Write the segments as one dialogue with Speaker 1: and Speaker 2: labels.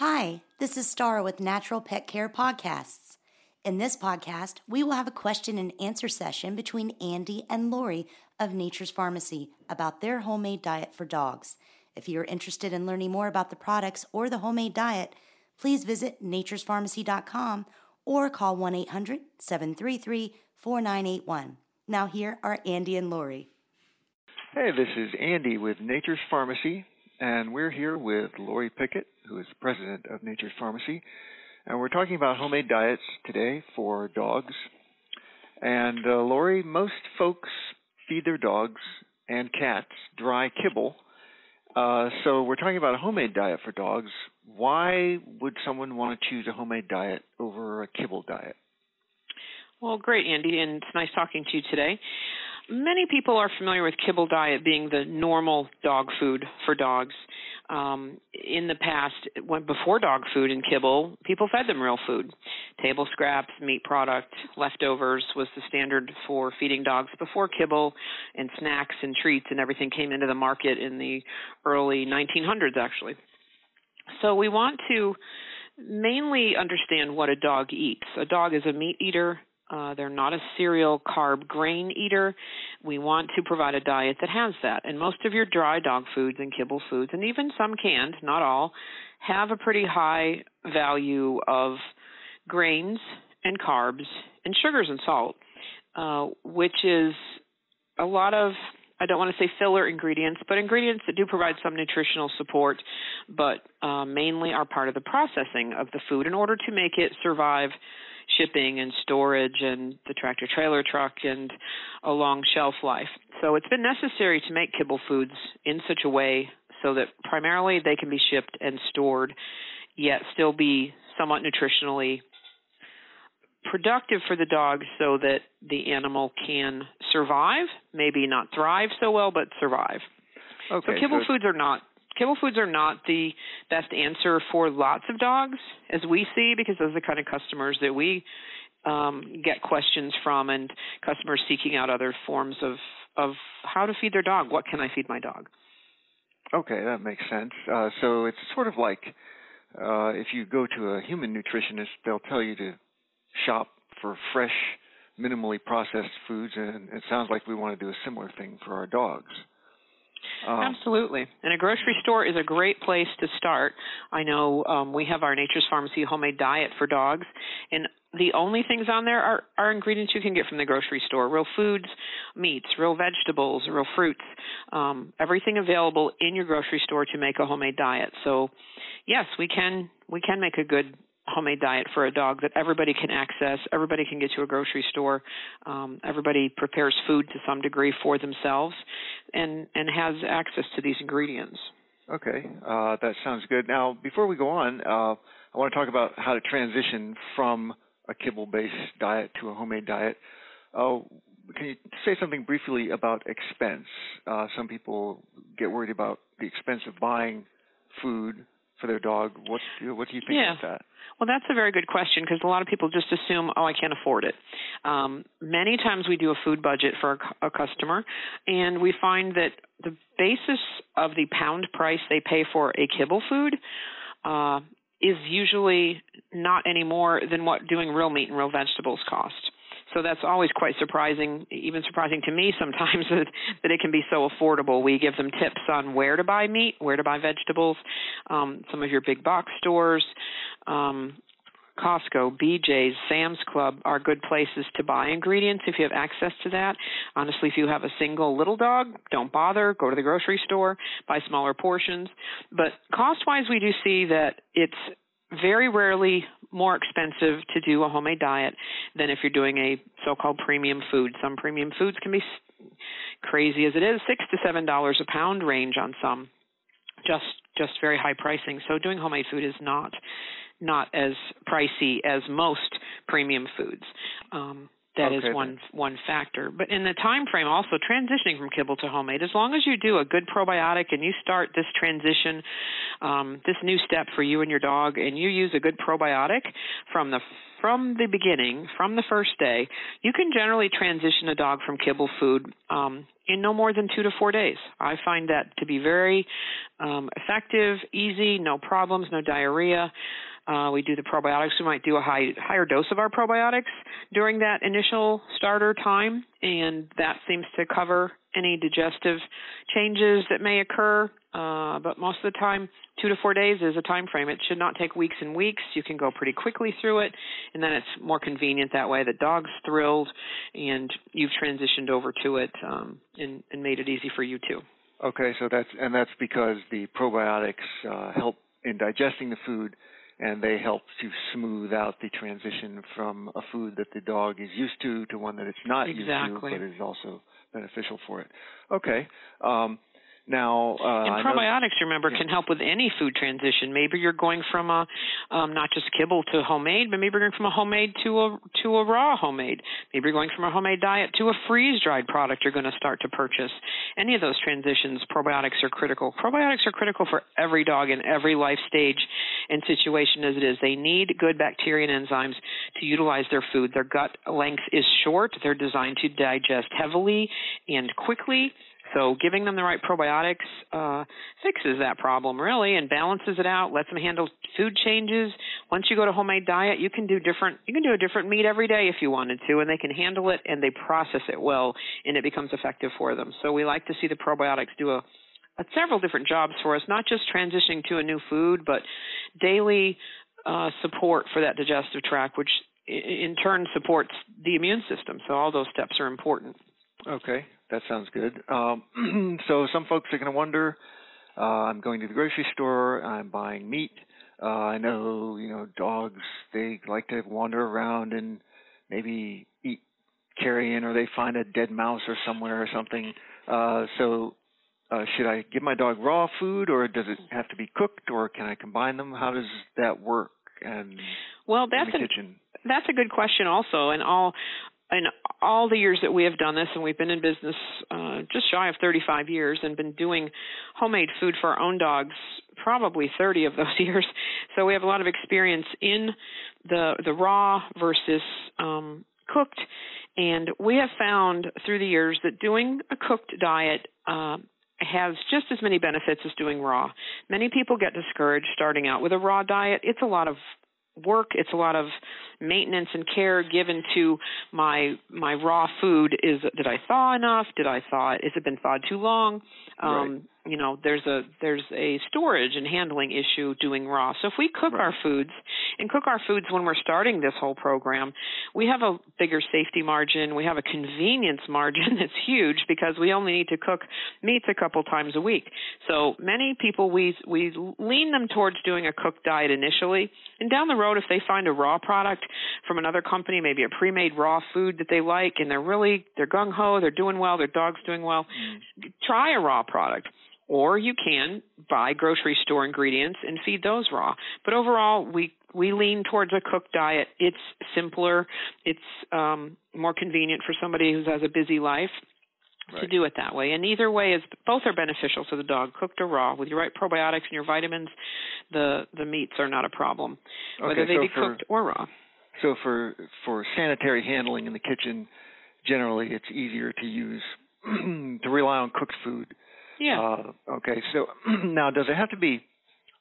Speaker 1: Hi, this is Star with Natural Pet Care Podcasts. In this podcast, we will have a question and answer session between Andy and Lori of Nature's Farmacy about their homemade diet for dogs. If you are interested in learning more about the products or the homemade diet, please visit naturesfarmacy.com or call 1 800 733 4981. Now, here are Andy and Lori.
Speaker 2: Hey, this is Andy with Nature's Farmacy, and we're here with Lori Pickett, who is president of Nature's Farmacy, and we're talking about homemade diets today for dogs. And uh, Lori, most folks feed their dogs and cats dry kibble. Uh, so we're talking about a homemade diet for dogs. Why would someone want to choose a homemade diet over a kibble diet?
Speaker 3: Well, great, Andy, and it's nice talking to you today. Many people are familiar with kibble diet being the normal dog food for dogs. Um, in the past, when before dog food and kibble, people fed them real food. Table scraps, meat product, leftovers was the standard for feeding dogs before kibble and snacks and treats and everything came into the market in the early 1900s, actually. So we want to mainly understand what a dog eats. A dog is a meat eater uh, they're not a cereal carb grain eater. We want to provide a diet that has that. And most of your dry dog foods and kibble foods, and even some canned, not all, have a pretty high value of grains and carbs and sugars and salt, uh, which is a lot of I don't want to say filler ingredients, but ingredients that do provide some nutritional support, but uh, mainly are part of the processing of the food in order to make it survive shipping and storage and the tractor trailer truck and a long shelf life. So it's been necessary to make kibble foods in such a way so that primarily they can be shipped and stored, yet still be somewhat nutritionally productive for the dog so that the animal can survive, maybe not thrive so well, but survive.
Speaker 2: Okay,
Speaker 3: so kibble
Speaker 2: so
Speaker 3: foods are not kibble foods are not the best answer for lots of dogs, as we see, because those are the kind of customers that we um, get questions from, and customers seeking out other forms of of how to feed their dog. What can I feed my dog?
Speaker 2: Okay, that makes sense. Uh, so it's sort of like uh, if you go to a human nutritionist, they'll tell you to shop for fresh, minimally processed foods, and it sounds like we want to do a similar thing for our dogs.
Speaker 3: Um, Absolutely. And a grocery store is a great place to start. I know um, we have our Nature's Farmacy homemade diet for dogs, and the only things on there are, are ingredients you can get from the grocery store real foods, meats, real vegetables, real fruits, um, everything available in your grocery store to make a homemade diet. So, yes, we can we can make a good homemade diet for a dog that everybody can access. Everybody can get to a grocery store. Um, everybody prepares food to some degree for themselves, and and has access to these ingredients.
Speaker 2: Okay, uh, that sounds good. Now, before we go on, uh, I want to talk about how to transition from a kibble-based diet to a homemade diet. Uh, can you say something briefly about expense? Uh, some people get worried about the expense of buying food for their dog. What what do you think
Speaker 3: yeah.
Speaker 2: about that?
Speaker 3: Well, that's a very good question because a lot of people just assume, oh, I can't afford it. Um, many times we do a food budget for a, a customer, and we find that the basis of the pound price they pay for a kibble food uh, is usually not any more than what doing real meat and real vegetables cost. So that's always quite surprising, even surprising to me sometimes that, that it can be so affordable. We give them tips on where to buy meat, where to buy vegetables, um, some of your big box stores, um, Costco, BJ's, Sam's Club are good places to buy ingredients if you have access to that. Honestly, if you have a single little dog, don't bother. Go to the grocery store, buy smaller portions. But cost wise, we do see that it's very rarely more expensive to do a homemade diet than if you're doing a so-called premium food. Some premium foods can be crazy as it is, six to seven dollars a pound range on some. Just just very high pricing. So doing homemade food is not not as pricey as most premium foods. Um, that
Speaker 2: okay,
Speaker 3: is one one factor. But in the time frame, also transitioning from kibble to homemade, as long as you do a good probiotic and you start this transition, um, this new step for you and your dog, and you use a good probiotic from the from the beginning, from the first day, you can generally transition a dog from kibble food um, in no more than two to four days. I find that to be very um, effective, easy, no problems, no diarrhea. Uh, we do the probiotics. We might do a high, higher dose of our probiotics during that initial starter time, and that seems to cover any digestive changes that may occur. Uh, but most of the time, two to four days is a time frame. It should not take weeks and weeks. You can go pretty quickly through it, and then it's more convenient that way. The dog's thrilled, and you've transitioned over to it um, and, and made it easy for you too.
Speaker 2: Okay, so that's and that's because the probiotics uh, help in digesting the food and they help to smooth out the transition from a food that the dog is used to to one that it's not
Speaker 3: exactly.
Speaker 2: used to, but is also beneficial for it. Okay. Um, now, uh,
Speaker 3: and probiotics, remember, can help with any food transition. Maybe you're going from a um, not just kibble to homemade, but maybe you're going from a homemade to a to a raw homemade. Maybe you're going from a homemade diet to a freeze dried product you're going to start to purchase. Any of those transitions, probiotics are critical. Probiotics are critical for every dog in every life stage and situation as it is. They need good bacteria and enzymes to utilize their food. Their gut length is short. They're designed to digest heavily and quickly so giving them the right probiotics uh, fixes that problem really and balances it out, lets them handle food changes. Once you go to homemade diet, you can do different you can do a different meat every day if you wanted to and they can handle it and they process it well and it becomes effective for them. So we like to see the probiotics do a, several different jobs for us, not just transitioning to a new food, but daily uh, support for that digestive tract, which in turn supports the immune system. So all those steps are important.
Speaker 2: Okay, that sounds good. Um, so some folks are going to wonder. Uh, I'm going to the grocery store. I'm buying meat. Uh, I know you know dogs. They like to wander around and maybe eat carrion, or they find a dead mouse or somewhere or something. Uh, so uh, should I give my dog raw food, or does it have to be cooked, or can I combine them? How does that work? And
Speaker 3: well, that's a
Speaker 2: kitchen?
Speaker 3: that's a good question also, and all in all the years that we have done this, and we've been in business uh, just shy of 35 years and been doing homemade food for our own dogs probably 30 of those years. So we have a lot of experience in the the raw versus um, cooked, and we have found through the years that doing a cooked diet. Uh, has just as many benefits as doing raw. Many people get discouraged starting out with a raw diet. It's a lot of work. It's a lot of maintenance and care given to my my raw food. Is did I thaw enough? Did I thaw? It has it been thawed too long?
Speaker 2: Um,
Speaker 3: you know there's a there's a storage and handling issue doing raw. So if we cook
Speaker 2: right.
Speaker 3: our foods and cook our foods when we're starting this whole program we have a bigger safety margin. We have a convenience margin that's huge because we only need to cook meats a couple times a week. So many people we we lean them towards doing a cooked diet initially. And down the road if they find a raw product from another company maybe a pre-made raw food that they like and they're really they're gung ho they're doing well their dog's doing well
Speaker 2: mm.
Speaker 3: try a raw product or you can buy grocery store ingredients and feed those raw. But overall, we we lean towards a cooked diet. It's simpler, it's um, more convenient for somebody who has a busy life.
Speaker 2: Right.
Speaker 3: To do it that way, and either way is both are beneficial to the dog, cooked or raw. With your right probiotics and your vitamins, the the meats are not a problem, whether they
Speaker 2: so
Speaker 3: be
Speaker 2: for,
Speaker 3: cooked or raw.
Speaker 2: So for for sanitary handling in the kitchen, generally it's easier to use to rely on cooked food
Speaker 3: yeah.
Speaker 2: Uh, okay. So now, does it have to be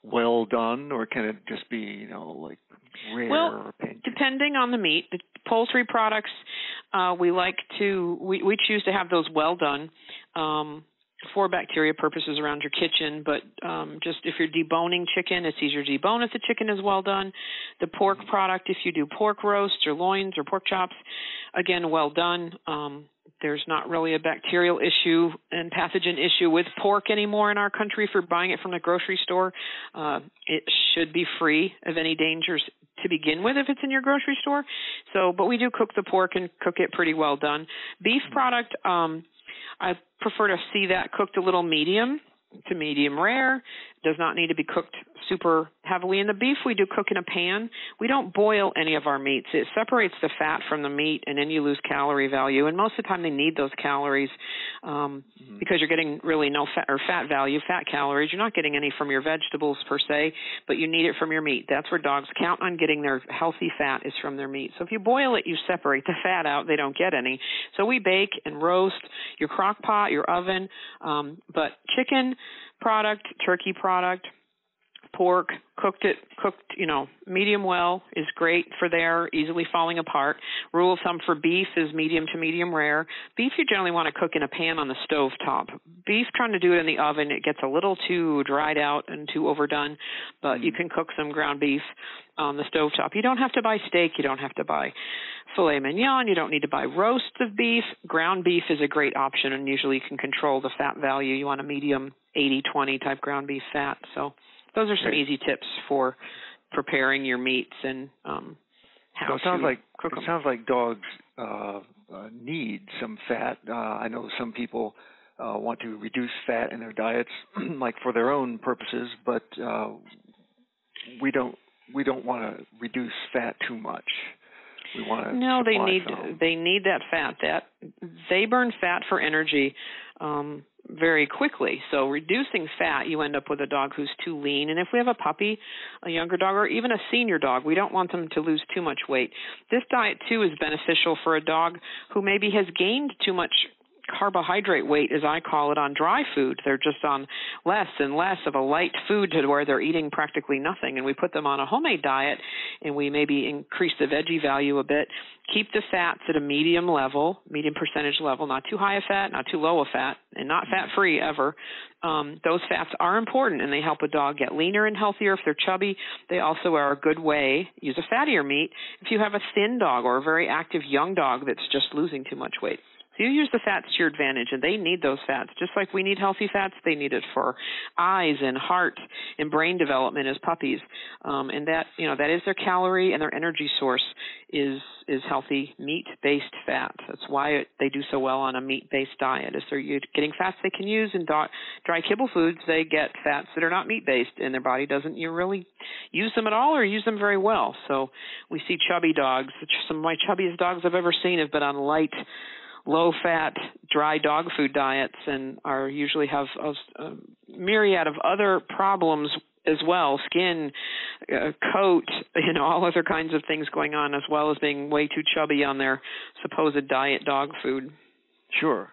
Speaker 2: well done, or can it just be, you know, like rare
Speaker 3: well, depending on the meat, the poultry products, uh, we like to we we choose to have those well done. Um, for bacteria purposes around your kitchen, but um, just if you're deboning chicken, it's easier to debone if the chicken is well done. The pork
Speaker 2: Mm-hmm.
Speaker 3: product, if you do pork roasts or loins or pork chops, again, well done. Um, there's not really a bacterial issue and pathogen issue with pork anymore in our country for buying it from the grocery store. Uh, it should be free of any dangers to begin with if it's in your grocery store. So, but we do cook the pork and cook it pretty well done. Beef product, um, I prefer to see that cooked a little medium to medium rare. does not need to be cooked super heavily. And the beef we do cook in a pan. We don't boil any of our meats. It separates the fat from the meat, and then you lose calorie value. And most of the time, they need those calories um, mm-hmm. because you're getting really no fat or fat value, fat calories. You're not getting any from your vegetables per se, but you need it from your meat. That's where dogs count on getting their healthy fat is from their meat. So if you boil it, you separate the fat out. They don't get any. So we bake and roast your crock pot, your oven, um, but chicken product, turkey product, pork, cooked it cooked, you know, medium well is great for there, easily falling apart. Rule of thumb for beef is medium to medium rare. Beef you generally want to cook in a pan on the stove top. Beef trying to do it in the oven, it gets a little too dried out and too overdone, but you mm. can cook some ground beef on the stove top. You don't have to buy steak, you don't have to buy filet mignon, you don't need to buy roasts of beef. Ground beef is a great option and usually you can control the fat value. You want a medium 80-20 type ground beef fat. So those are some easy tips for preparing your meats and um, how
Speaker 2: so it sounds
Speaker 3: to
Speaker 2: like
Speaker 3: cook them.
Speaker 2: It sounds like dogs uh, uh, need some fat. Uh, I know some people uh, want to reduce fat in their diets, like for their own purposes, but uh, we don't we don't want to reduce fat too much. We want to
Speaker 3: no, they need
Speaker 2: some.
Speaker 3: they need that fat. That they burn fat for energy. Um, very quickly. So reducing fat, you end up with a dog who's too lean. And if we have a puppy, a younger dog, or even a senior dog, we don't want them to lose too much weight. This diet too is beneficial for a dog who maybe has gained too much carbohydrate weight, as I call it, on dry food. They're just on less and less of a light food to where they're eating practically nothing. And we put them on a homemade diet and we maybe increase the veggie value a bit, keep the fats at a medium level, medium percentage level, not too high a fat, not too low a fat, and not fat free ever. Um, those fats are important and they help a dog get leaner and healthier if they're chubby. They also are a good way, use a fattier meat if you have a thin dog or a very active young dog that's just losing too much weight. You use the fats to your advantage, and they need those fats. Just like we need healthy fats, they need it for eyes and heart and brain development as puppies. Um, and that you know that is their calorie and their energy source is is healthy meat based fat. That's why they do so well on a meat based diet. Is they're getting fats they can use in dry kibble foods. They get fats that are not meat based, and their body doesn't you really use them at all or use them very well. So we see chubby dogs. Some of my chubbiest dogs I've ever seen have been on light low fat dry dog food diets and are usually have a, a myriad of other problems as well. Skin uh, coat you know all other kinds of things going on as well as being way too chubby on their supposed diet dog food.
Speaker 2: Sure.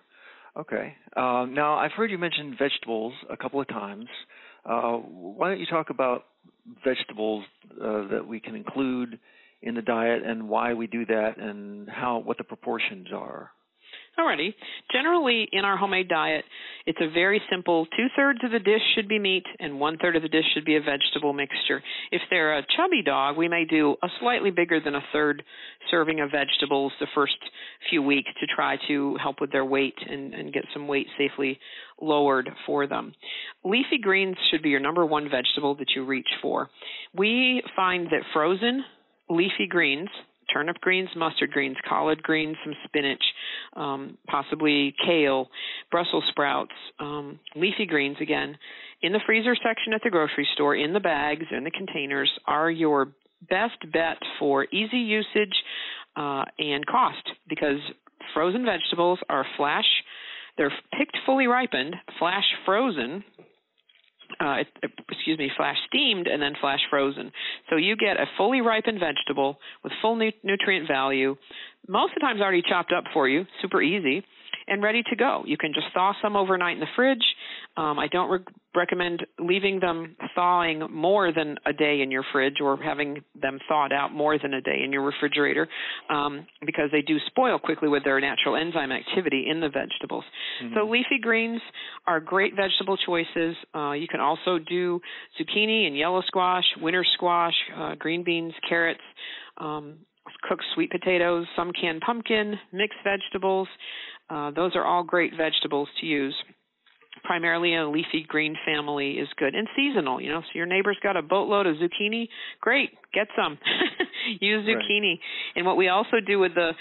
Speaker 2: Okay. Uh, now i've heard you mention vegetables a couple of times. Uh, why don't you talk about vegetables uh, that we can include in the diet and why we do that and how what the proportions are
Speaker 3: Alrighty. Generally, in our homemade diet, it's a very simple two thirds of the dish should be meat and one third of the dish should be a vegetable mixture. If they're a chubby dog, we may do a slightly bigger than a third serving of vegetables the first few weeks to try to help with their weight and, and get some weight safely lowered for them. Leafy greens should be your number one vegetable that you reach for. We find that frozen leafy greens turnip greens, mustard greens, collard greens, some spinach, um, possibly kale, Brussels sprouts, um, leafy greens again. In the freezer section at the grocery store, in the bags, in the containers, are your best bet for easy usage uh, and cost because frozen vegetables are flash, they're picked fully ripened, flash frozen, uh, excuse me, flash steamed and then flash frozen. So you get a fully ripened vegetable with full nu- nutrient value, most of the times already chopped up for you, super easy, and ready to go. You can just thaw some overnight in the fridge. Um, I don't re- recommend leaving them thawing more than a day in your fridge or having them thawed out more than a day in your refrigerator um, because they do spoil quickly with their natural enzyme activity in the vegetables. Mm-hmm. So leafy greens are great vegetable choices. Uh, you can also do zucchini and yellow squash, winter squash, uh, green beans, carrots. Um, cooked sweet potatoes, some canned pumpkin, mixed vegetables. Uh, those are all great vegetables to use. Primarily a leafy green family is good and seasonal. You know, so your neighbor's got a boatload of zucchini, great, get some. use zucchini. Right. And what we also do with the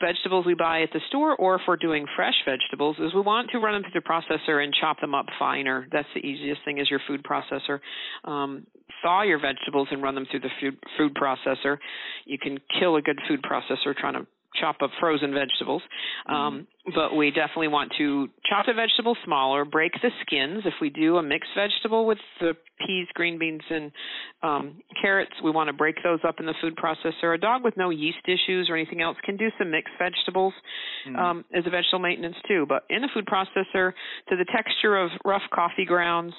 Speaker 3: vegetables we buy at the store, or if we're doing fresh vegetables, is we want to run them through the processor and chop them up finer. That's the easiest thing is your food processor. Um, thaw your vegetables and run them through the food food processor. You can kill a good food processor trying to chop up frozen vegetables. Um, mm-hmm. but we definitely want to chop the vegetables smaller, break the skins. If we do a mixed vegetable with the peas, green beans, and um, carrots, we want to break those up in the food processor. A dog with no yeast issues or anything else can do some mixed vegetables mm-hmm. um, as a vegetable maintenance too. But in the food processor, to the texture of rough coffee grounds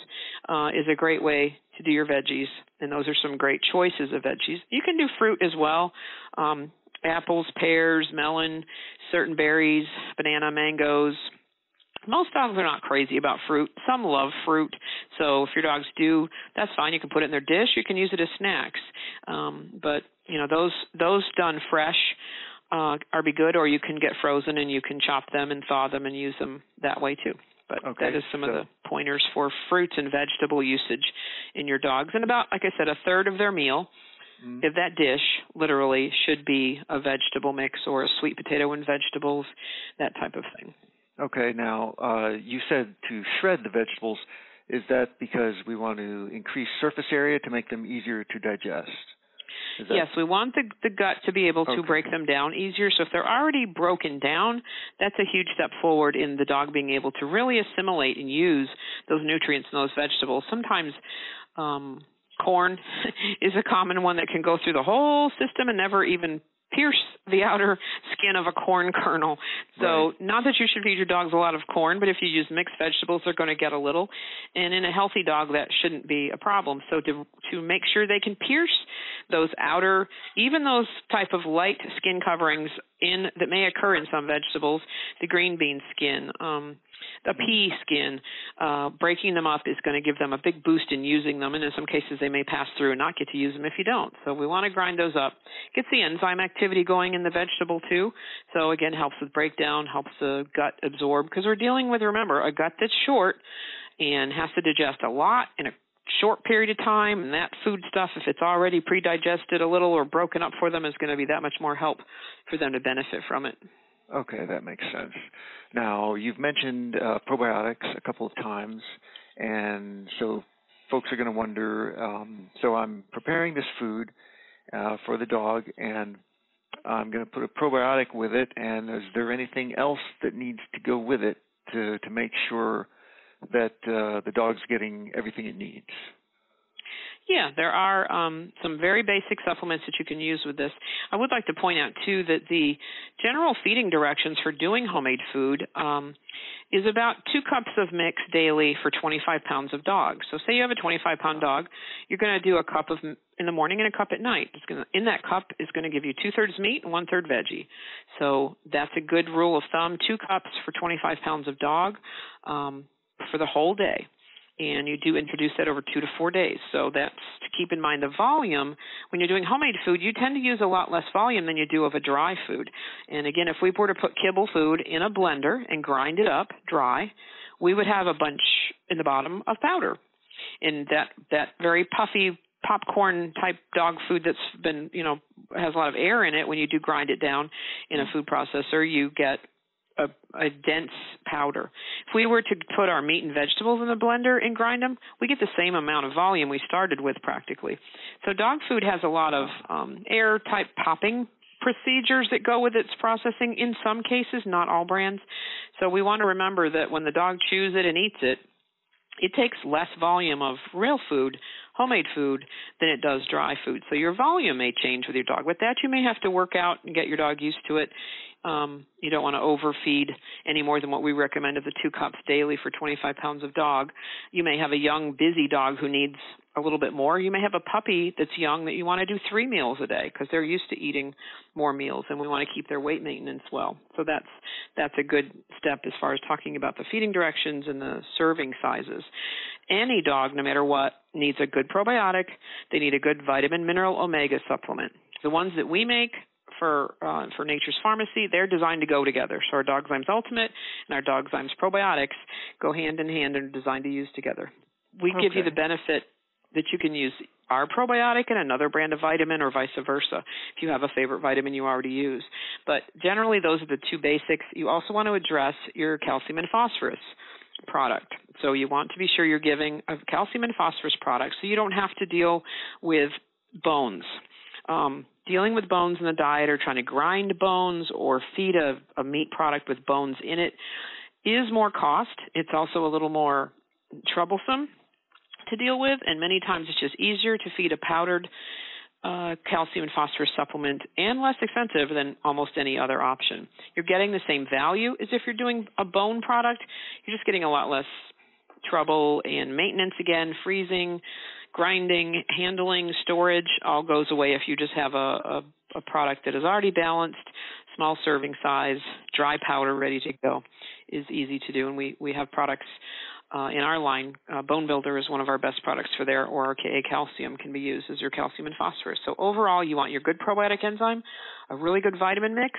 Speaker 3: uh, is a great way to do your veggies, and those are some great choices of veggies. You can do fruit as well. Um, apples, pears, melon, certain berries, banana, mangoes. Most dogs are not crazy about fruit. Some love fruit. So if your dogs do, that's fine. You can put it in their dish. You can use it as snacks. Um, but you know those those done fresh uh, are be good, or you can get frozen and you can chop them and thaw them and use them that way too. But okay, that is some so. of the pointers for fruits and vegetable usage in your dogs. And about, like I said, a third of their meal Mm-hmm. If that dish literally should be a vegetable mix or a sweet potato and vegetables, that type of thing.
Speaker 2: Okay, now uh, you said to shred the vegetables. Is that because we want to increase surface area to make them easier to digest?
Speaker 3: That... Yes, we want the the gut to be able to okay. break them down easier. So if they're already broken down, that's a huge step forward in the dog being able to really assimilate and use those nutrients in those vegetables. Sometimes um corn is a common one that can go through the whole system and never even pierce the outer skin of a corn kernel. So, right. not that you should feed your dogs a lot of corn, but if you use mixed vegetables, they're going to get a little. And in a healthy dog, that shouldn't be a problem. So, to to make sure they can pierce those outer, even those type of light skin coverings in that may occur in some vegetables, the green bean skin, um, the pea skin, uh, breaking them up is going to give them a big boost in using them, and in some cases they may pass through and not get to use them if you don't. So we want to grind those up. Gets the enzyme activity going in the vegetable too. So again, helps with breakdown, helps the gut absorb because we're dealing with remember a gut that's short and has to digest a lot in a short period of time and that food stuff if it's already pre-digested a little or broken up for them is going to be that much more help for them to benefit from it.
Speaker 2: Okay that makes sense. Now you've mentioned uh, probiotics a couple of times and so folks are going to wonder um, so i'm preparing this food uh, for the dog and i'm going to put a probiotic with it and is there anything else that needs to go with it to to make sure that uh, the dog's getting everything it needs.
Speaker 3: Yeah, there are um, some very basic supplements that you can use with this. I would like to point out too that the general feeding directions for doing homemade food um, is about two cups of mix daily for 25 pounds of dog. So, say you have a 25 pound dog, you're going to do a cup of in the morning and a cup at night. It's going to, in that cup is going to give you two thirds meat and one third veggie. So that's a good rule of thumb. Two cups for 25 pounds of dog. Um, for the whole day. And you do introduce that over two to four days. So that's to keep in mind the volume. When you're doing homemade food, you tend to use a lot less volume than you do of a dry food. And again, if we were to put kibble food in a blender and grind it up dry, we would have a bunch in the bottom of powder. And that, that very puffy popcorn type dog food that's been, you know, has a lot of air in it, when you do grind it down in a food processor, you get a, a dense powder. If we were to put our meat and vegetables in the blender and grind them, we get the same amount of volume we started with practically. So dog food has a lot of um, air type popping procedures that go with its processing in some cases, not all brands. So we want to remember that when the dog chews it and eats it, it takes less volume of real food, homemade food, than it does dry food. So your volume may change with your dog. With that, you may have to work out and get your dog used to it. Um, you don't want to overfeed any more than what we recommend of the two cups daily for 25 pounds of dog. You may have a young, busy dog who needs a little bit more. You may have a puppy that's young that you want to do three meals a day because they're used to eating more meals, and we want to keep their weight maintenance well. So that's that's a good step as far as talking about the feeding directions and the serving sizes. Any dog, no matter what, needs a good probiotic. They need a good vitamin, mineral, omega supplement. The ones that we make for uh, for Nature's Farmacy, they're designed to go together. So our Dogzymes Ultimate and our Dogzymes Probiotics go hand in hand and are designed to use together. We okay. give you the benefit that you can use our probiotic and another brand of vitamin or vice versa if you have a favorite vitamin you already use. But generally, those are the two basics. You also want to address your calcium and phosphorus product. So you want to be sure you're giving a calcium and phosphorus product so you don't have to deal with bones. Um, dealing with bones in the diet or trying to grind bones or feed a, a meat product with bones in it is more cost. It's also a little more troublesome to deal with, and many times it's just easier to feed a powdered uh, calcium and phosphorus supplement and less expensive than almost any other option. You're getting the same value as if you're doing a bone product. You're just getting a lot less trouble and maintenance again, freezing, grinding, handling, storage all goes away if you just have a, a, a product that is already balanced, small serving size, dry powder ready to go is easy to do. And we, we have products uh, in our line, uh, Bone Builder is one of our best products for there, or RKA calcium can be used as your calcium and phosphorus. So overall, you want your good probiotic enzyme, a really good vitamin mix,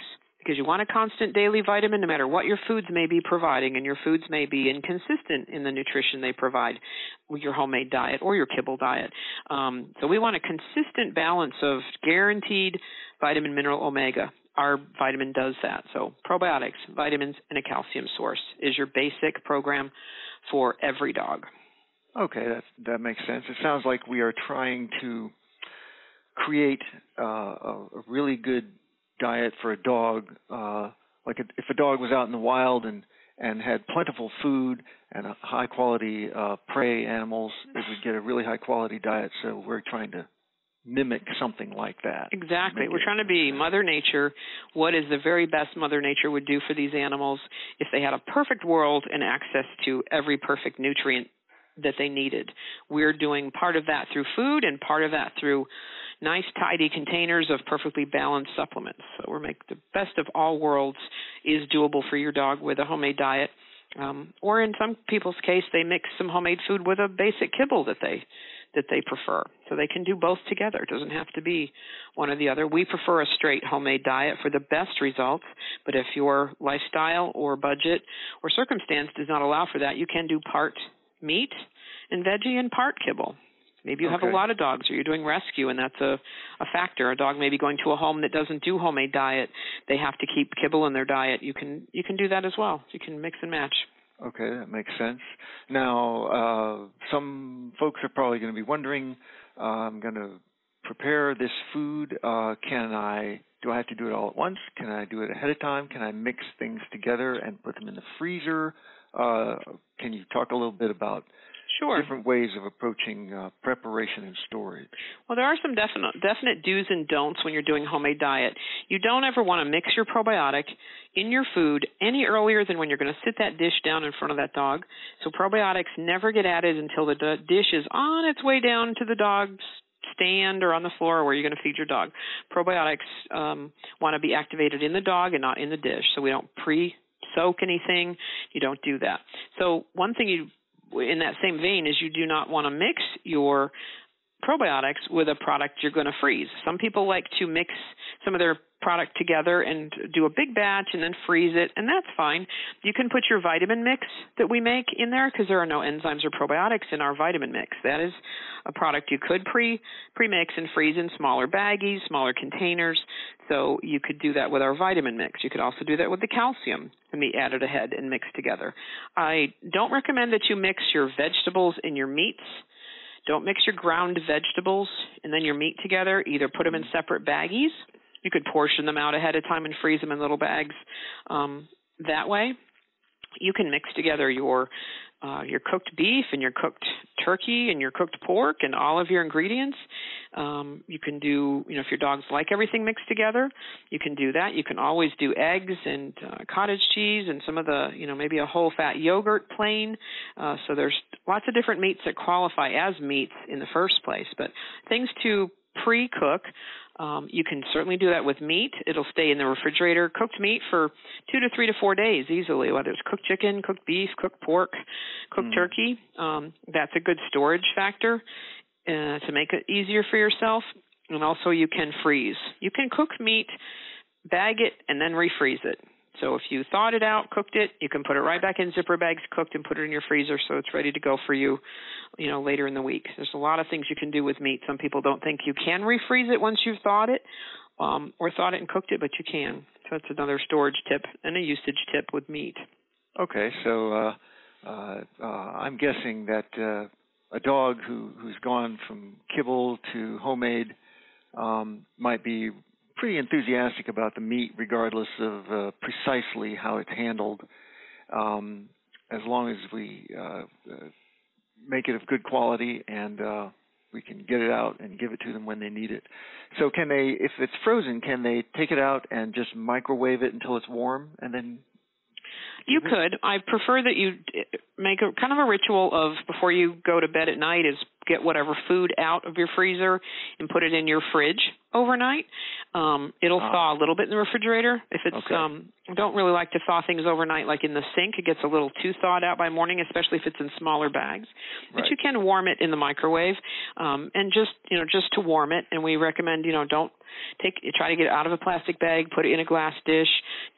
Speaker 3: because you want a constant daily vitamin no matter what your foods may be providing, and your foods may be inconsistent in the nutrition they provide with your homemade diet or your kibble diet. Um, so we want a consistent balance of guaranteed vitamin, mineral, omega our vitamin does that. So probiotics, vitamins, and a calcium source is your basic program for every dog.
Speaker 2: Okay, that that makes sense. It sounds like we are trying to create uh, a, a really good diet for a dog. Uh, like if a dog was out in the wild and and had plentiful food and high quality uh, prey animals, it would get a really high quality diet. So we're trying to mimic something like that.
Speaker 3: Exactly. We're trying to be Mother Nature. What is the very best Mother Nature would do for these animals if they had a perfect world and access to every perfect nutrient that they needed? We're doing part of that through food and part of that through nice, tidy containers of perfectly balanced supplements. So we're making the best of all worlds is doable for your dog with a homemade diet. Um, or in some people's case, they mix some homemade food with a basic kibble that they that they prefer. So they can do both together. It doesn't have to be one or the other. We prefer a straight homemade diet for the best results, but if your lifestyle or budget or circumstance does not allow for that, you can do part meat and veggie and part kibble. Maybe you have a lot of dogs or you're doing rescue and that's a, a factor. A dog may be going to a home that doesn't do homemade diet. They have to keep kibble in their diet. You can you can do that as well. You can mix and match.
Speaker 2: Okay, that makes sense. Now, uh, some folks are probably going to be wondering, uh, I'm going to prepare this food. Uh, can I? Do I have to do it all at once? Can I do it ahead of time? Can I mix things together and put them in the freezer? Uh, can you talk a little bit about
Speaker 3: Sure.
Speaker 2: Different ways of approaching uh, preparation and storage.
Speaker 3: Well, there are some definite definite do's and don'ts when you're doing a homemade diet. You don't ever want to mix your probiotic in your food any earlier than when you're going to sit that dish down in front of that dog. So probiotics never get added until the dish is on its way down to the dog's stand or on the floor where you're going to feed your dog. Probiotics um, want to be activated in the dog and not in the dish, so we don't pre soak anything. You don't do that. So one thing you in that same vein is you do not want to mix your probiotics with a product you're going to freeze. Some people like to mix some of their product together and do a big batch and then freeze it, and that's fine. You can put your vitamin mix that we make in there because there are no enzymes or probiotics in our vitamin mix. That is a product you could pre pre mix and freeze in smaller baggies, smaller containers. So you could do that with our vitamin mix. You could also do that with the calcium and be added ahead and mixed together. I don't recommend that you mix your vegetables and your meats. Don't mix your ground vegetables and then your meat together. Either put them in separate baggies. You could portion them out ahead of time and freeze them in little bags um, that way. You can mix together your uh, your cooked beef and your cooked turkey and your cooked pork and all of your ingredients. Um, you can do, you know, if your dogs like everything mixed together, you can do that. You can always do eggs and uh, cottage cheese and some of the, you know, maybe a whole fat yogurt plain. Uh, so there's lots of different meats that qualify as meats in the first place. But things to pre-cook um, you can certainly do that with meat. It'll stay in the refrigerator, cooked meat for two to three to four days easily, whether it's cooked chicken, cooked beef, cooked pork, cooked mm. turkey. Um, that's a good storage factor uh, to make it easier for yourself. And also, you can freeze. You can cook meat, bag it, and then refreeze it. So if you thawed it out, cooked it, you can put it right back in zipper bags, cooked, and put it in your freezer so it's ready to go for you, you know, later in the week. There's a lot of things you can do with meat. Some people don't think you can refreeze it once you've thawed it, um, or thawed it and cooked it, but you can. So that's another storage tip and a usage tip with meat.
Speaker 2: Okay, so uh, uh, uh, I'm guessing that uh, a dog who who's gone from kibble to homemade um, might be pretty enthusiastic about the meat, regardless of uh, precisely how it's handled, um, as long as we uh, uh, make it of good quality and uh, we can get it out and give it to them when they need it. So, can they, if it's frozen, can they take it out and just microwave it until it's warm and then
Speaker 3: you could. I prefer that you make a kind of a ritual of before you go to bed at night is get whatever food out of your freezer and put it in your fridge overnight. Um it'll uh, thaw a little bit in the refrigerator. If it's
Speaker 2: okay.
Speaker 3: um I don't really like to thaw things overnight like in the sink. It gets a little too thawed out by morning, especially if it's in smaller bags.
Speaker 2: Right.
Speaker 3: But you can warm it in the microwave. Um and just, you know, just to warm it and we recommend, you know, don't take try to get it out of a plastic bag, put it in a glass dish.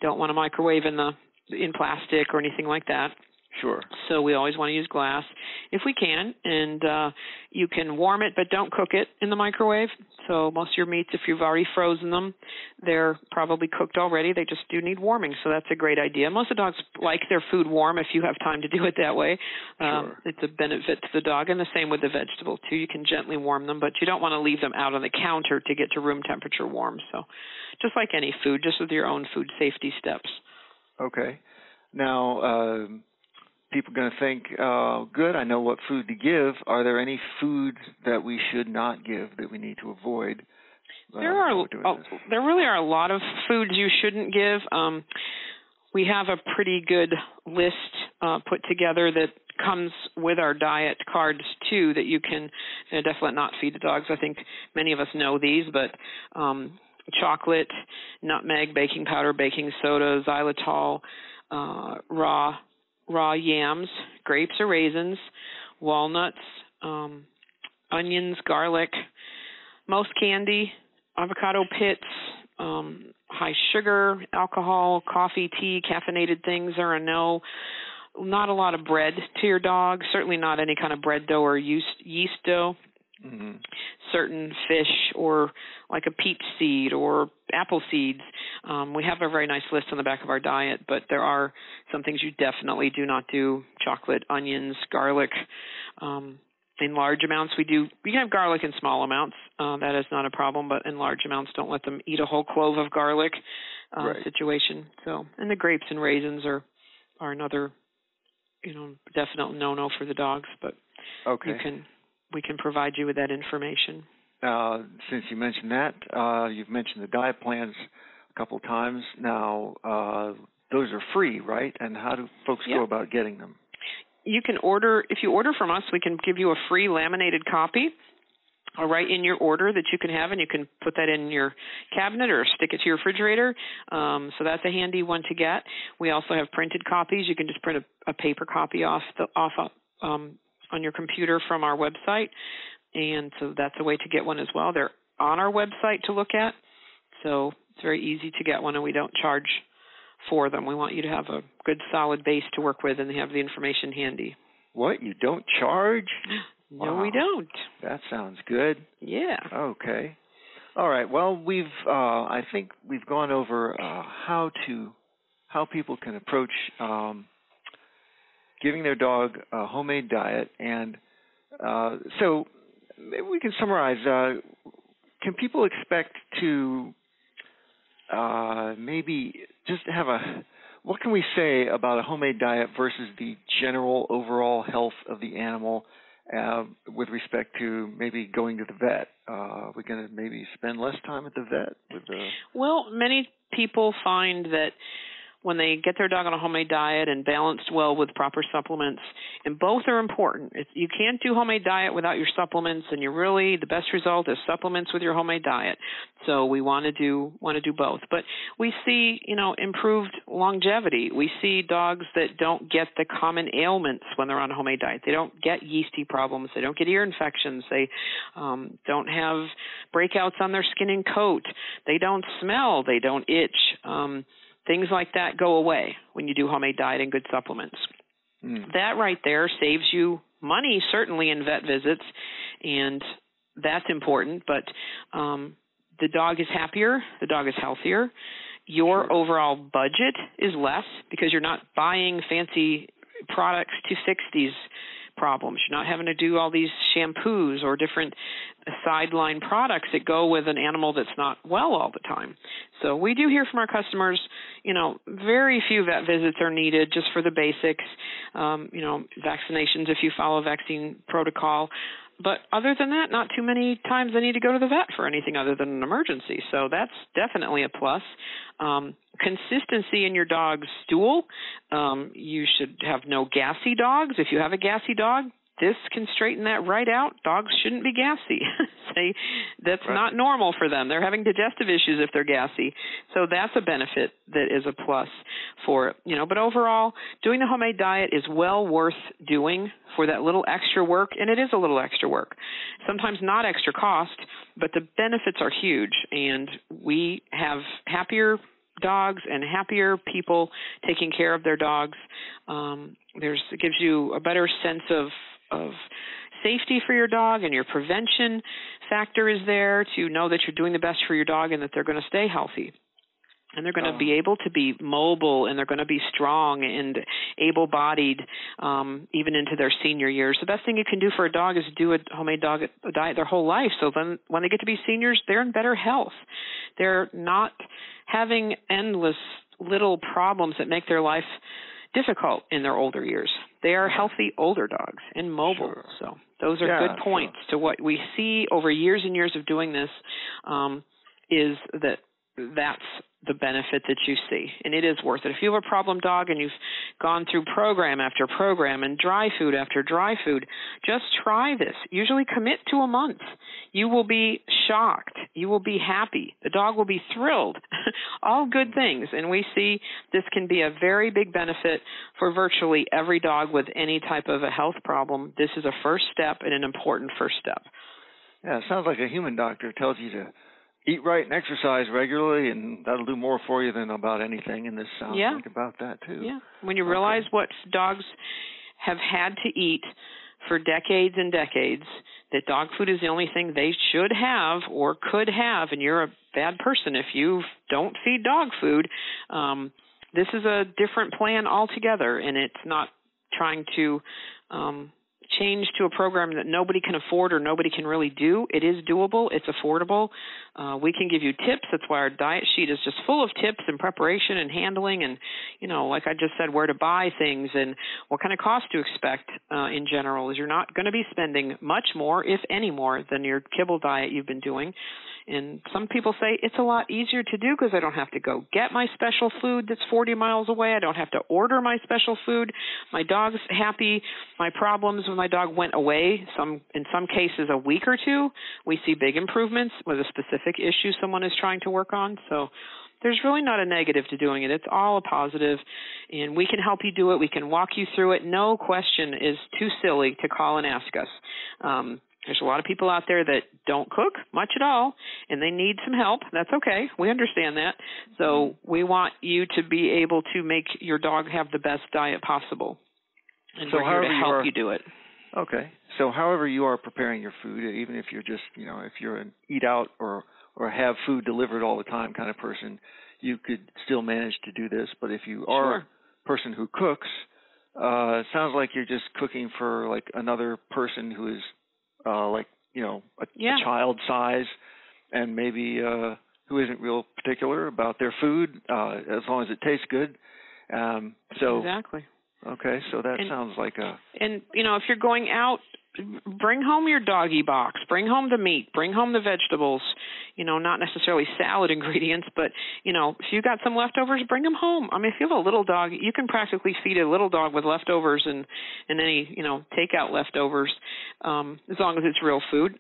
Speaker 3: Don't want to microwave in the in plastic or anything like that.
Speaker 2: Sure.
Speaker 3: So we always want to use glass if we can, and uh, you can warm it, but don't cook it in the microwave. So most of your meats, if you've already frozen them, they're probably cooked already. They just do need warming, so that's a great idea. Most of the dogs like their food warm if you have time to do it that way. Um. It's a benefit to the dog, and the same with the vegetables too. You can gently warm them, but you don't want to leave them out on the counter to get to room temperature warm. So, just like any food, just with your own food safety steps.
Speaker 2: Okay. Now, uh, people are going to think, uh, good, I know what food to give. Are there any foods that we should not give that we need to avoid?
Speaker 3: Uh, there are, uh, there really are a lot of foods you shouldn't give. Um, we have a pretty good list uh, put together that comes with our diet cards too that you can you know, definitely not feed the dogs. I think many of us know these, but um, chocolate, nutmeg, baking powder, baking soda, xylitol, uh, raw raw yams, grapes or raisins, walnuts, um, onions, garlic, most candy, avocado pits, um, high sugar, alcohol, coffee, tea, caffeinated things are a no. Not a lot of bread to your dog. Certainly not any kind of bread dough or yeast, yeast dough.
Speaker 2: Mm-hmm.
Speaker 3: Certain fish or like a peach seed or apple seeds. Um, we have a very nice list on the back of our diet, but there are some things you definitely do not do: chocolate, onions, garlic. Um, in large amounts, we do. We can have garlic in small amounts. Uh, that is not a problem, but in large amounts, don't let them eat a whole clove of garlic. Uh,
Speaker 2: right.
Speaker 3: Situation. So, and the grapes and raisins are are another, you know, definite no no for the dogs. But
Speaker 2: okay.
Speaker 3: you can we can provide you with that information.
Speaker 2: Uh, since you mentioned that, uh, you've mentioned the diet plans a couple times. Now, uh, those are free, right? And how do folks
Speaker 3: yeah.
Speaker 2: go about getting them?
Speaker 3: You can order, if you order from us, we can give you a free laminated copy or right in your order that you can have, and you can put that in your cabinet or stick it to your refrigerator. Um, so that's a handy one to get. We also have printed copies. You can just print a, a paper copy off the off um, on your computer from our website, and so that's a way to get one as well. They're on our website to look at, so it's very easy to get one, and we don't charge for them. We want you to have a good solid base to work with and have the information handy.
Speaker 2: What? You don't charge?
Speaker 3: No,
Speaker 2: wow.
Speaker 3: we don't.
Speaker 2: That sounds good.
Speaker 3: Yeah.
Speaker 2: Okay. All right. Well, we've uh, I think we've gone over uh, how to how people can approach um, giving their dog a homemade diet, and uh, so maybe we can summarize. Uh, can people expect to uh, maybe just have a what can we say about a homemade diet versus the general overall health of the animal uh, with respect to maybe going to the vet? Uh, we're going to maybe spend less time at the vet with the.
Speaker 3: Well, many people find that when they get their dog on a homemade diet and balanced well with proper supplements, and both are important. If you can't do homemade diet without your supplements, and you really the best result is supplements with your homemade diet. So we want to do want to do both. But we see, you know, improved longevity. We see dogs that don't get the common ailments when they're on a homemade diet. They don't get yeasty problems. They don't get ear infections. They um, don't have breakouts on their skin and coat. They don't smell. They don't itch. Um, things like that go away when you do homemade diet and good supplements. Mm. That right there saves you money, certainly in vet visits, and that's important. But um, the dog is happier, the dog is healthier. Your sure. overall budget is less because you're not buying fancy products to fix these problems. You're not having to do all these shampoos or different sideline products that go with an animal that's not well all the time. So we do hear from our customers, you know, very few vet visits are needed just for the basics, um, you know, vaccinations if you follow vaccine protocol. But other than that, not too many times I need to go to the vet for anything other than an emergency. So that's definitely a plus. Um, consistency in your dog's stool. Um, you should have no gassy dogs. If you have a gassy dog, this can straighten that right out. Dogs shouldn't be gassy. they that's right. not normal for them. They're having digestive issues if they're gassy. So that's a benefit that is a plus for you know, but overall, doing the homemade diet is well worth doing for that little extra work and it is a little extra work. Sometimes not extra cost, but the benefits are huge and we have happier dogs and happier people taking care of their dogs. Um, there's it gives you a better sense of of safety for your dog and your prevention factor is there to know that you're doing the best for your dog and that they're going to stay healthy. And they're going to oh. be able to be mobile and they're going to be strong and able bodied um even into their senior years. The best thing you can do for a dog is do a homemade dog diet their whole life. So then when they get to be seniors they're in better health. They're not having endless little problems that make their life difficult in their older years. They are healthy older dogs and mobile. Sure. So those are yeah, good points sure. to what we see over years and years of doing this. Um, is that that's the benefit that you see. And it is worth it. If you have a problem dog and you've gone through program after program and dry food after dry food, just try this. Usually commit to a month. You will be shocked. You will be happy. The dog will be thrilled. All good things. And we see this can be a very big benefit for virtually every dog with any type of a health problem. This is a first step and an important first step.
Speaker 2: Yeah, it sounds like a human doctor tells you to eat right and exercise regularly, and that'll do more for you than about anything. And this sounds yeah. like about that too.
Speaker 3: Yeah, when you realize okay. what dogs have had to eat for decades and decades, that dog food is the only thing they should have or could have, and you're a bad person if you don't feed dog food. Um, this is a different plan altogether, and it's not trying to um, change to a program that nobody can afford or nobody can really do. It is doable. It's affordable. Uh, we can give you tips. That's why our diet sheet is just full of tips and preparation and handling and, you know, like I just said, where to buy things and what kind of cost to expect uh, in general. Is you're not going to be spending much more, if any more, than your kibble diet you've been doing. And some people say it's a lot easier to do because I don't have to go get my special food that's 40 miles away. I don't have to order my special food. My dog's happy. My problems with my dog went away. Some in some cases a week or two. We see big improvements with a specific issue someone is trying to work on. So there's really not a negative to doing it. It's all a positive, and we can help you do it. We can walk you through it. No question is too silly to call and ask us. Um, there's a lot of people out there that don't cook much at all and they need some help. That's okay. We understand that. So mm-hmm. we want you to be able to make your dog have the best diet possible. And so we're here to help you, are, you do it.
Speaker 2: Okay. So however you are preparing your food, even if you're just, you know, if you're an eat out or or have food delivered all the time kind of person, you could still manage to do this. But if you are
Speaker 3: sure.
Speaker 2: a person who cooks, uh, it sounds like you're just cooking for like another person who is uh, like you know a,
Speaker 3: yeah.
Speaker 2: a child size, and maybe uh, who isn't real particular about their food uh, as long as it tastes good. Um, so
Speaker 3: exactly.
Speaker 2: Okay, so that
Speaker 3: and,
Speaker 2: sounds like a.
Speaker 3: And you know, if you're going out, bring home your doggy box. Bring home the meat. Bring home the vegetables. You know, not necessarily salad ingredients, but you know, if you got some leftovers, bring them home. I mean, if you have a little dog, you can practically feed a little dog with leftovers and and any you know takeout leftovers, um, as long as it's real food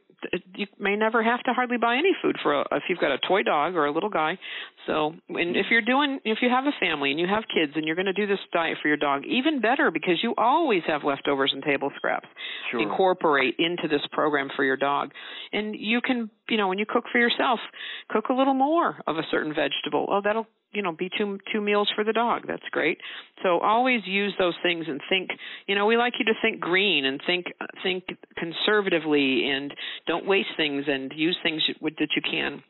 Speaker 3: you may never have to hardly buy any food for a, if you've got a toy dog or a little guy. So, and if you're doing, if you have a family and you have kids and you're going to do this diet for your dog, even better because you always have leftovers and table scraps.
Speaker 2: Sure.
Speaker 3: Incorporate into this program for your dog, and you can, you know, when you cook for yourself, cook a little more of a certain vegetable. Oh, that'll you know be two two meals for the dog. That's great. So always use those things and think you know we like you to think green and think think conservatively and don't waste things and use things that you can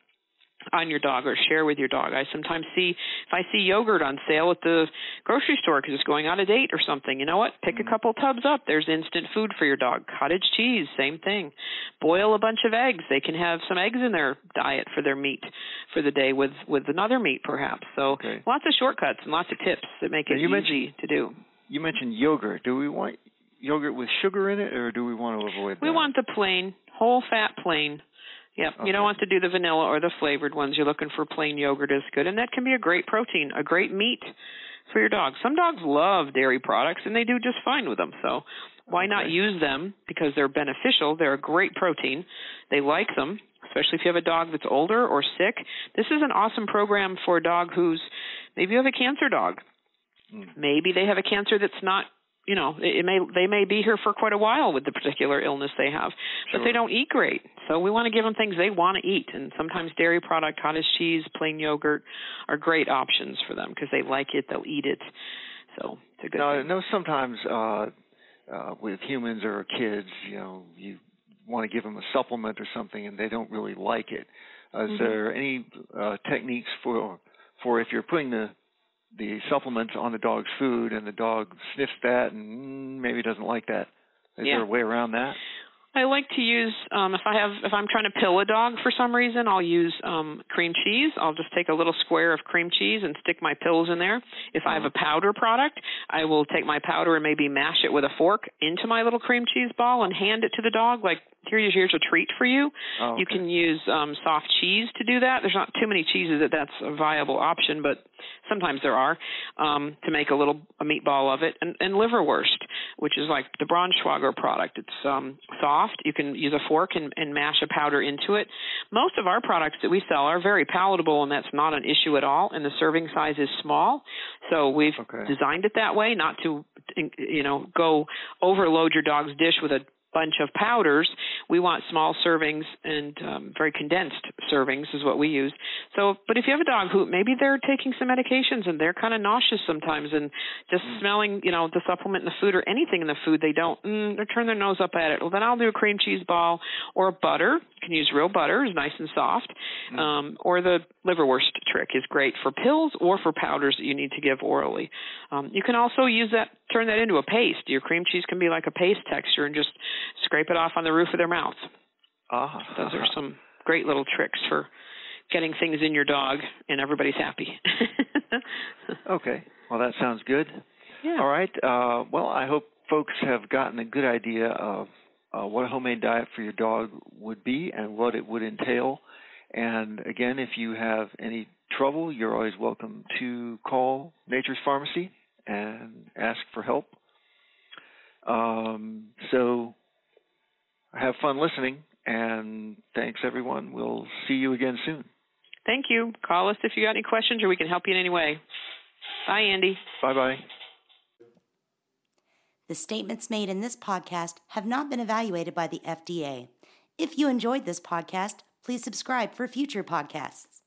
Speaker 3: on your dog or share with your dog. I sometimes see if I see yogurt on sale at the grocery store because it's going out of date or something. You know what? Pick a mm-hmm. couple tubs up. There's instant food for your dog. Cottage cheese, same thing. Boil a bunch of eggs. They can have some eggs in their diet for their meat for the day with with another meat perhaps. So
Speaker 2: okay.
Speaker 3: lots of shortcuts and lots of tips that make it easy to do.
Speaker 2: You mentioned yogurt. Do we want yogurt with sugar in it, or do we want to avoid?
Speaker 3: We
Speaker 2: that?
Speaker 3: want the plain, whole fat plain Yep. Okay. You don't want to do the vanilla or the flavored ones. You're looking for plain yogurt is good, and that can be a great protein, a great meat for your dog. Some dogs love dairy products, and they do just fine with them. So why
Speaker 2: okay.
Speaker 3: not use them because they're beneficial? They're a great protein. They like them, especially if you have a dog that's older or sick. This is an awesome program for a dog who's maybe you have a cancer dog.
Speaker 2: Mm.
Speaker 3: Maybe they have a cancer that's not you know it may they may be here for quite a while with the particular illness they have
Speaker 2: but
Speaker 3: they don't eat great so we want to give them things they want to eat and sometimes dairy product cottage cheese plain yogurt are great options for them because they like it they'll eat it so it's a good
Speaker 2: now,
Speaker 3: thing.
Speaker 2: I know sometimes uh uh with humans or kids you know you want to give them a supplement or something and they don't really like it uh, is
Speaker 3: mm-hmm.
Speaker 2: there any uh techniques for for if you're putting the the supplements on the dog's food and the dog sniffs that and maybe doesn't like that. Is
Speaker 3: yeah.
Speaker 2: there a way around that?
Speaker 3: I like to use um if I have if I'm trying to pill a dog for some reason, I'll use um cream cheese. I'll just take a little square of cream cheese and stick my pills in there. If I have a powder product, I will take my powder and maybe mash it with a fork into my little cream cheese ball and hand it to the dog like here's here's a treat for you.
Speaker 2: Oh, okay.
Speaker 3: You can use um soft cheese to do that. There's not too many cheeses that that's a viable option, but sometimes there are um to make a little a meatball of it and, and liverwurst, which is like the Braunschweiger product. It's um soft. You can use a fork and, and mash a powder into it. Most of our products that we sell are very palatable and that's not an issue at all and the serving size is small. So we've
Speaker 2: okay.
Speaker 3: designed it that way not to you know go overload your dog's dish with a bunch of powders. We want small servings and um, very condensed servings is what we use. So, but if you have a dog who maybe they're taking some medications and they're kind of nauseous sometimes, and just mm. smelling, you know, the supplement in the food or anything in the food, they don't, mm, they turn their nose up at it. Well, then I'll do a cream cheese ball or a butter. You can use real butter, it's nice and soft.
Speaker 2: Mm.
Speaker 3: Um, or the liverwurst trick is great for pills or for powders that you need to give orally. Um, you can also use that, turn that into a paste. Your cream cheese can be like a paste texture and just scrape it off on the roof of their mouth.
Speaker 2: Ah.
Speaker 3: Those are some great little tricks for getting things in your dog and everybody's happy.
Speaker 2: okay. Well, that sounds good.
Speaker 3: Yeah.
Speaker 2: All right. Uh, well, I hope folks have gotten a good idea of uh, what a homemade diet for your dog would be and what it would entail. And again, if you have any trouble, you're always welcome to call Nature's Farmacy and ask for help. Um, so have fun listening, and thanks everyone. We'll see you again soon.
Speaker 3: Thank you. Call us if you got any questions or we can help you in any way. Bye, Andy.
Speaker 2: Bye bye.
Speaker 1: The statements made in this podcast have not been evaluated by the FDA. If you enjoyed this podcast, please subscribe for future podcasts.